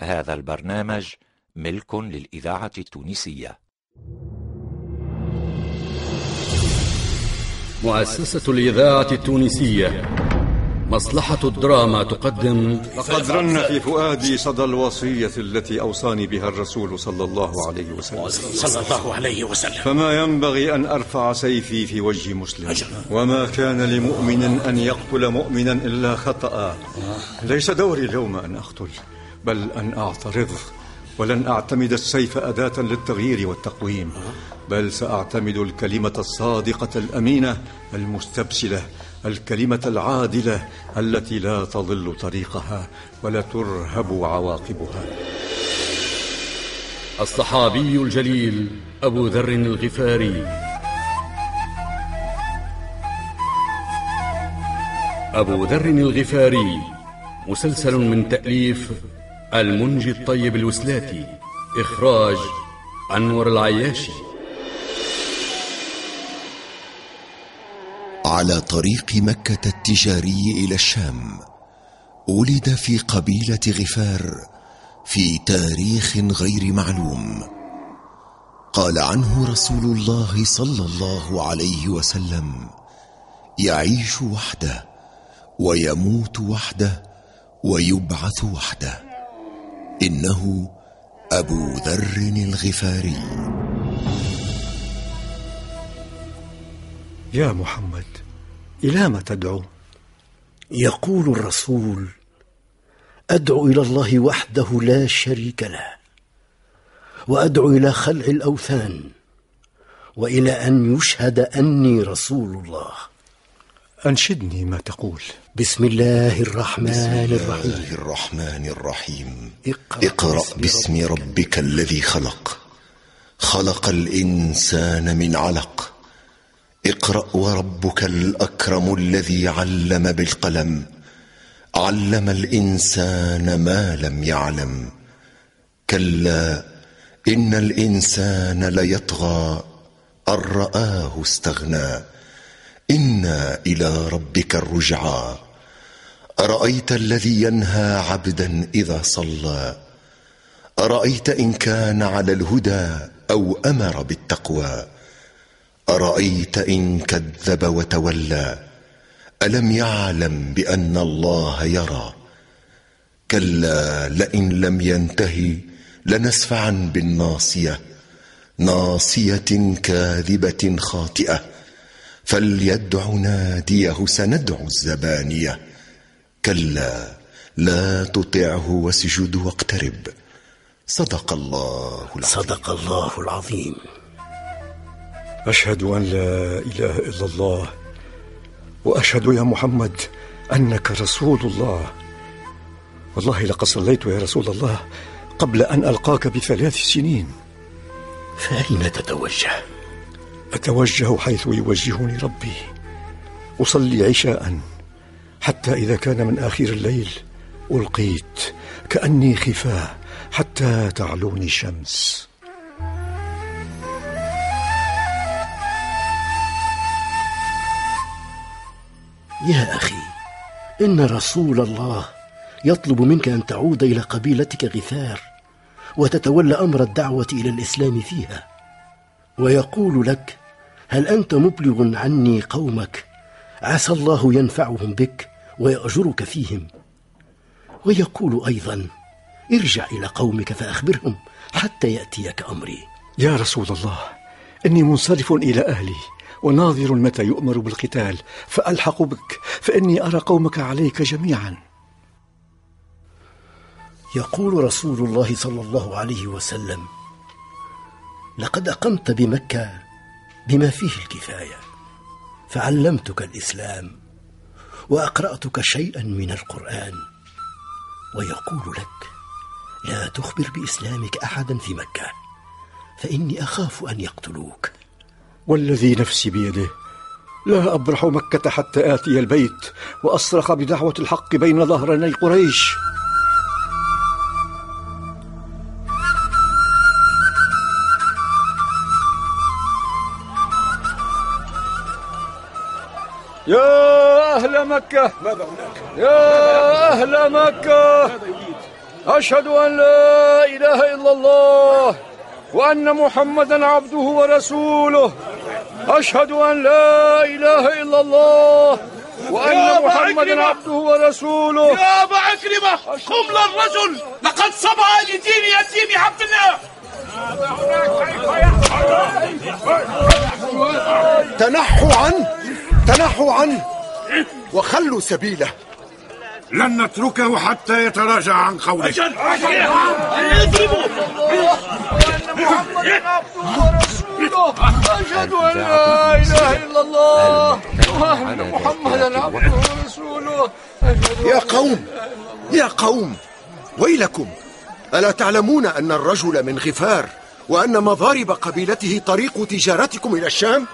هذا البرنامج ملك للإذاعة التونسية. مؤسسة الإذاعة التونسية. مصلحة الدراما تقدم. لقد رن في فؤادي صدى الوصية التي أوصاني بها الرسول صلى الله عليه وسلم. صلى الله عليه وسلم. فما ينبغي أن أرفع سيفي في وجه مسلم. أجل. وما كان لمؤمن أن يقتل مؤمنا إلا خطأ. ليس دوري اليوم أن أقتل. بل أن أعترض ولن أعتمد السيف أداة للتغيير والتقويم بل سأعتمد الكلمة الصادقة الأمينة المستبسلة الكلمة العادلة التي لا تضل طريقها ولا ترهب عواقبها. الصحابي الجليل أبو ذر الغفاري. أبو ذر الغفاري مسلسل من تأليف المنجي الطيب الوسلاتي إخراج أنور العياشي. على طريق مكة التجاري إلى الشام ولد في قبيلة غفار في تاريخ غير معلوم. قال عنه رسول الله صلى الله عليه وسلم يعيش وحده ويموت وحده ويبعث وحده. إنه أبو ذر الغفاري. يا محمد إلى ما تدعو؟ يقول الرسول أدعو إلى الله وحده لا شريك له وأدعو إلى خلع الأوثان وإلى أن يشهد أني رسول الله. أنشدني ما تقول. بسم الله الرحمن الرحيم. الله الرحمن الرحيم. اقرأ اقرأ باسم باسم ربك الذي خلق. خلق الإنسان من علق. اقرأ وربك الأكرم الذي علم بالقلم. علم الإنسان ما لم يعلم. كلا إن الإنسان ليطغى أن رآه استغنى. إنا إلى ربك الرجعى. أرأيت الذي ينهى عبدا إذا صلى؟ أرأيت إن كان على الهدى أو أمر بالتقوى؟ أرأيت إن كذب وتولى؟ ألم يعلم بأن الله يرى؟ كلا لئن لم ينتهي لنسفعا بالناصية ناصية كاذبة خاطئة. فليدع ناديه سندع الزبانية. كلا لا تطعه واسجد واقترب. صدق الله العظيم. صدق الله العظيم. أشهد أن لا إله إلا الله وأشهد يا محمد أنك رسول الله. والله لقد صليت يا رسول الله قبل أن ألقاك بثلاث سنين. فأين تتوجه؟ أتوجه حيث يوجهني ربي. أصلي عشاء حتى إذا كان من آخر الليل ألقيت كأني خفاه حتى تعلوني الشمس يا أخي إن رسول الله يطلب منك أن تعود إلى قبيلتك غفار وتتولى أمر الدعوة إلى الإسلام فيها ويقول لك هل أنت مبلغ عني قومك؟ عسى الله ينفعهم بك ويأجرك فيهم. ويقول أيضا ارجع إلى قومك فأخبرهم حتى يأتيك أمري. يا رسول الله إني منصرف إلى أهلي وناظر متى يؤمر بالقتال فألحق بك فإني أرى قومك عليك جميعا. يقول رسول الله صلى الله عليه وسلم لقد أقمت بمكة بما فيه الكفاية. فعلمتك الإسلام وأقرأتك شيئا من القرآن. ويقول لك لا تخبر بإسلامك احدا في مكة فإني أخاف أن يقتلوك. والذي نفسي بيده لا أبرح مكة حتى آتي البيت وأصرخ بدعوة الحق بين ظهراني قريش. يا أهل مكة. ماذا هناك؟ يا أهل مكة؟ أشهد أن لا إله إلا الله وأن محمدا عبده ورسوله. أشهد أن لا إله إلا الله وأن محمدا عبده ورسوله. يا أبا عكرمة قم للرجل. لقد صبع لدين يتيم عبد الله. تنحوا عنه تنحوا عنه وخلوا سبيله. لن نتركه حتى يتراجع عن قوله. وأن محمدا عبده ورسوله أشهد أن لا إله إلا الله وأن محمدا عبده ورسوله يا قوم يا قوم ويلكم ألا تعلمون أن الرجل من غفار وأن مضارب قبيلته طريق تجارتكم إلى الشام؟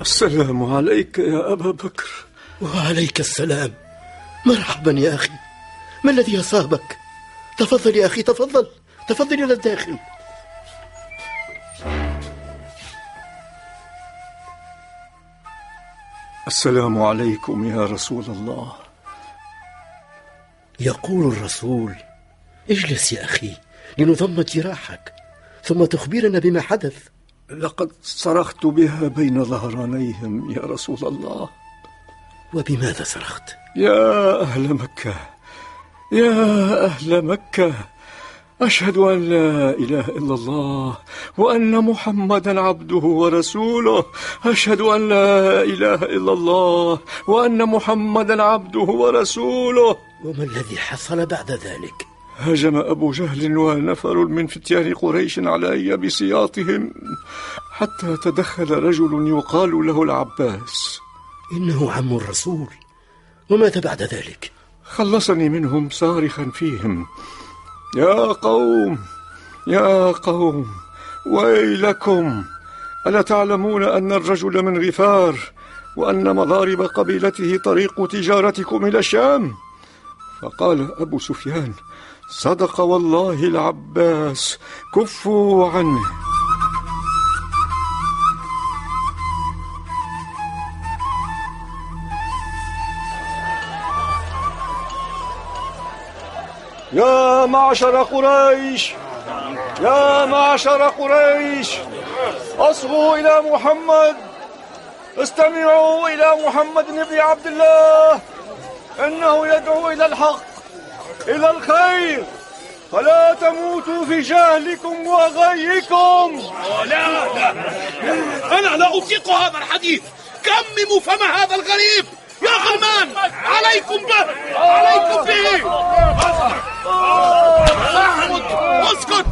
السلام عليك يا أبا بكر. وعليك السلام. مرحبا يا أخي. ما الذي أصابك؟ تفضل يا أخي تفضل. تفضل إلى الداخل. السلام عليكم يا رسول الله. يقول الرسول اجلس يا أخي لنضم جراحك ثم تخبرنا بما حدث. لقد صرخت بها بين ظهرانيهم يا رسول الله وبماذا صرخت؟ يا أهل مكة يا أهل مكة أشهد أن لا إله إلا الله وأن محمدا عبده ورسوله أشهد أن لا إله إلا الله وأن محمدا عبده ورسوله وما الذي حصل بعد ذلك؟ هجم أبو جهل ونفر من فتيان قريش علي بسياطهم حتى تدخل رجل يقال له العباس. إنه عم الرسول. وماذا بعد ذلك؟ خلصني منهم صارخا فيهم. يا قوم يا قوم ويلكم. ألا تعلمون أن الرجل من غفار وأن مضارب قبيلته طريق تجارتكم إلى الشام؟ فقال أبو سفيان صدق والله العباس. كفوا عنه. يا معشر قريش يا معشر قريش اصغوا إلى محمد. استمعوا إلى محمد بن عبد الله. إنه يدعو إلى الحق. إلى الخير. فلا تموتوا في جهلكم وغيكم. لا لا أنا لا أطيق هذا الحديث. كمموا فم هذا الغريب. يا غلمان عليكم به. عليكم به. أسكت. أسكت.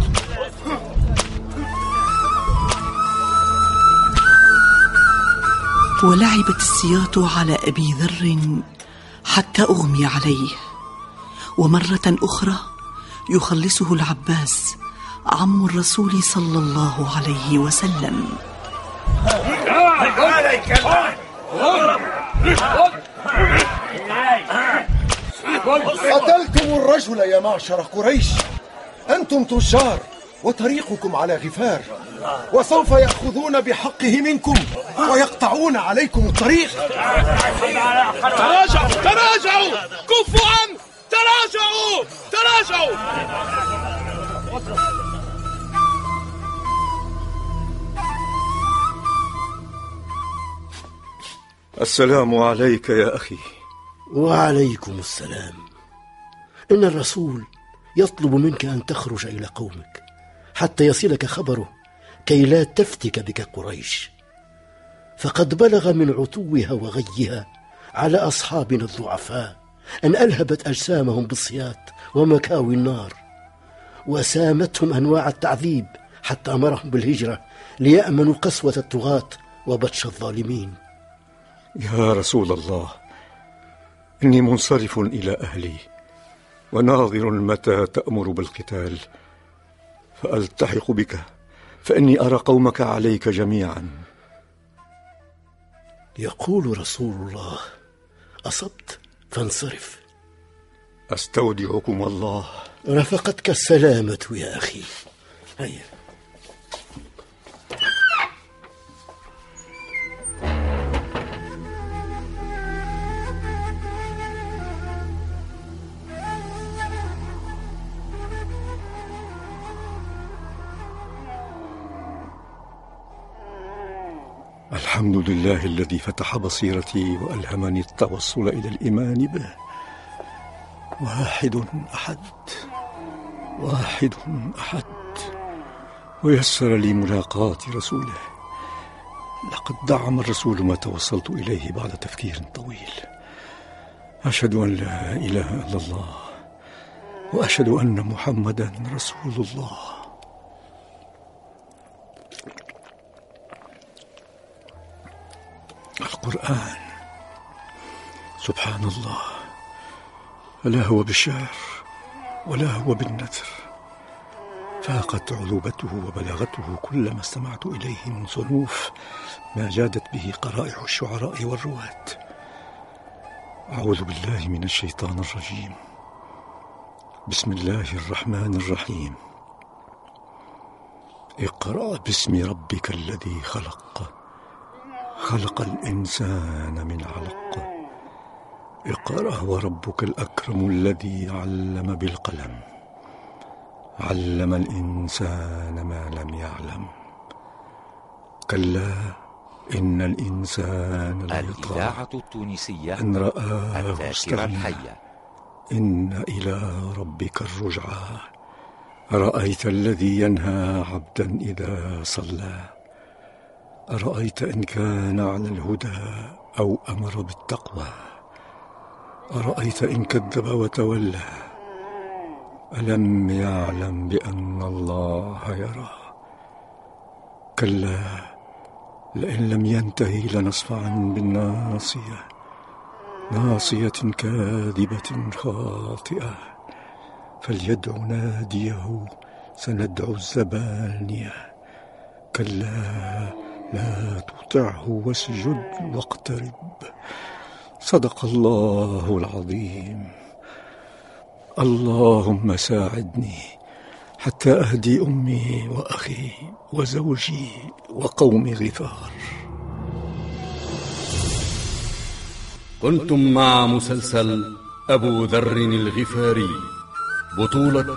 ولعبت السياط على أبي ذر حتى أغمي عليه. ومرة أخرى يخلصه العباس عم الرسول صلى الله عليه وسلم. قتلتم الرجل يا معشر قريش. أنتم تجار وطريقكم على غفار. وسوف يأخذون بحقه منكم ويقطعون عليكم الطريق. تراجعوا تراجعوا. كفوا عنه تراجعوا! تراجعوا! السلام عليك يا أخي. وعليكم السلام. إن الرسول يطلب منك أن تخرج إلى قومك حتى يصلك خبره كي لا تفتك بك قريش. فقد بلغ من عتوها وغيها على أصحابنا الضعفاء أن ألهبت أجسامهم بالصياط ومكاوي النار وسامتهم أنواع التعذيب حتى أمرهم بالهجرة ليأمنوا قسوة الطغاة وبطش الظالمين. يا رسول الله إني منصرف إلى أهلي وناظر متى تأمر بالقتال. فألتحق بك فإني أرى قومك عليك جميعا. يقول رسول الله أصبت؟ فانصرف. أستودعكم الله. رافقتك السلامة يا أخي. هيا الحمد لله الذي فتح بصيرتي وألهمني التوصل إلى الإيمان به. واحد أحد. واحد أحد. ويسر لي ملاقاه رسوله. لقد دعم الرسول ما توصلت إليه بعد تفكير طويل. أشهد أن لا إله إلا الله. وأشهد أن محمدا رسول الله. القرآن. سبحان الله لا هو بالشعر ولا هو بالنثر. فاقت عذوبته وبلاغته كل ما استمعت إليه من صنوف ما جادت به قرائح الشعراء والرواة. أعوذ بالله من الشيطان الرجيم. بسم الله الرحمن الرحيم. اقرأ باسم ربك الذي خلق. خلق الإنسان من علق. اقرأ وربك الأكرم الذي علم بالقلم. علم الإنسان ما لم يعلم. كلا إن الإنسان ليطغى. الإذاعة التونسية إن رآه الذاكرة الحية. إن إلى ربك الرجعى. أرأيت الذي ينهى عبدا إذا صلى. أرأيت إن كان على الهدى أو أمر بالتقوى؟ أرأيت إن كذب وتولى؟ ألم يعلم بأن الله يرى؟ كلا لئن لم ينتهي لنصفعا بالناصية. ناصية كاذبة خاطئة. فليدع ناديه سندعو الزبانية. كلا لا تطعه واسجد واقترب. صدق الله العظيم. اللهم ساعدني حتى أهدي أمي وأخي وزوجي وقوم غفار. كنتم مع مسلسل أبو ذر الغفاري. بطولة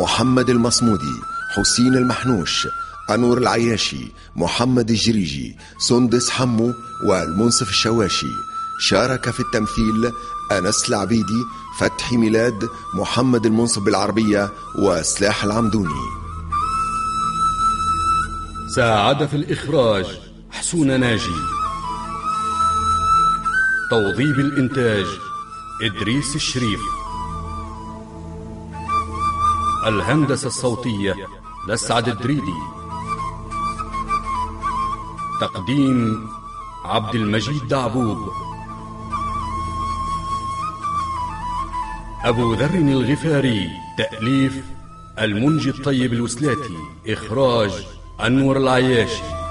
محمد المصمودي حسين المحنوش. أنور العياشي محمد الجريجي سندس حمو والمنصف الشواشي. شارك في التمثيل أنس العبيدي فتحي ميلاد محمد المنصف بالعربية وسلاح العمدوني. ساعد في الإخراج حسون ناجي. توظيب الإنتاج إدريس الشريف. الهندسة الصوتية لسعد الدريدي. تقديم عبد المجيد دعبوب أبو ذر الغفاري تأليف المنجي الطيب الوسلاتي إخراج أنور العياشي.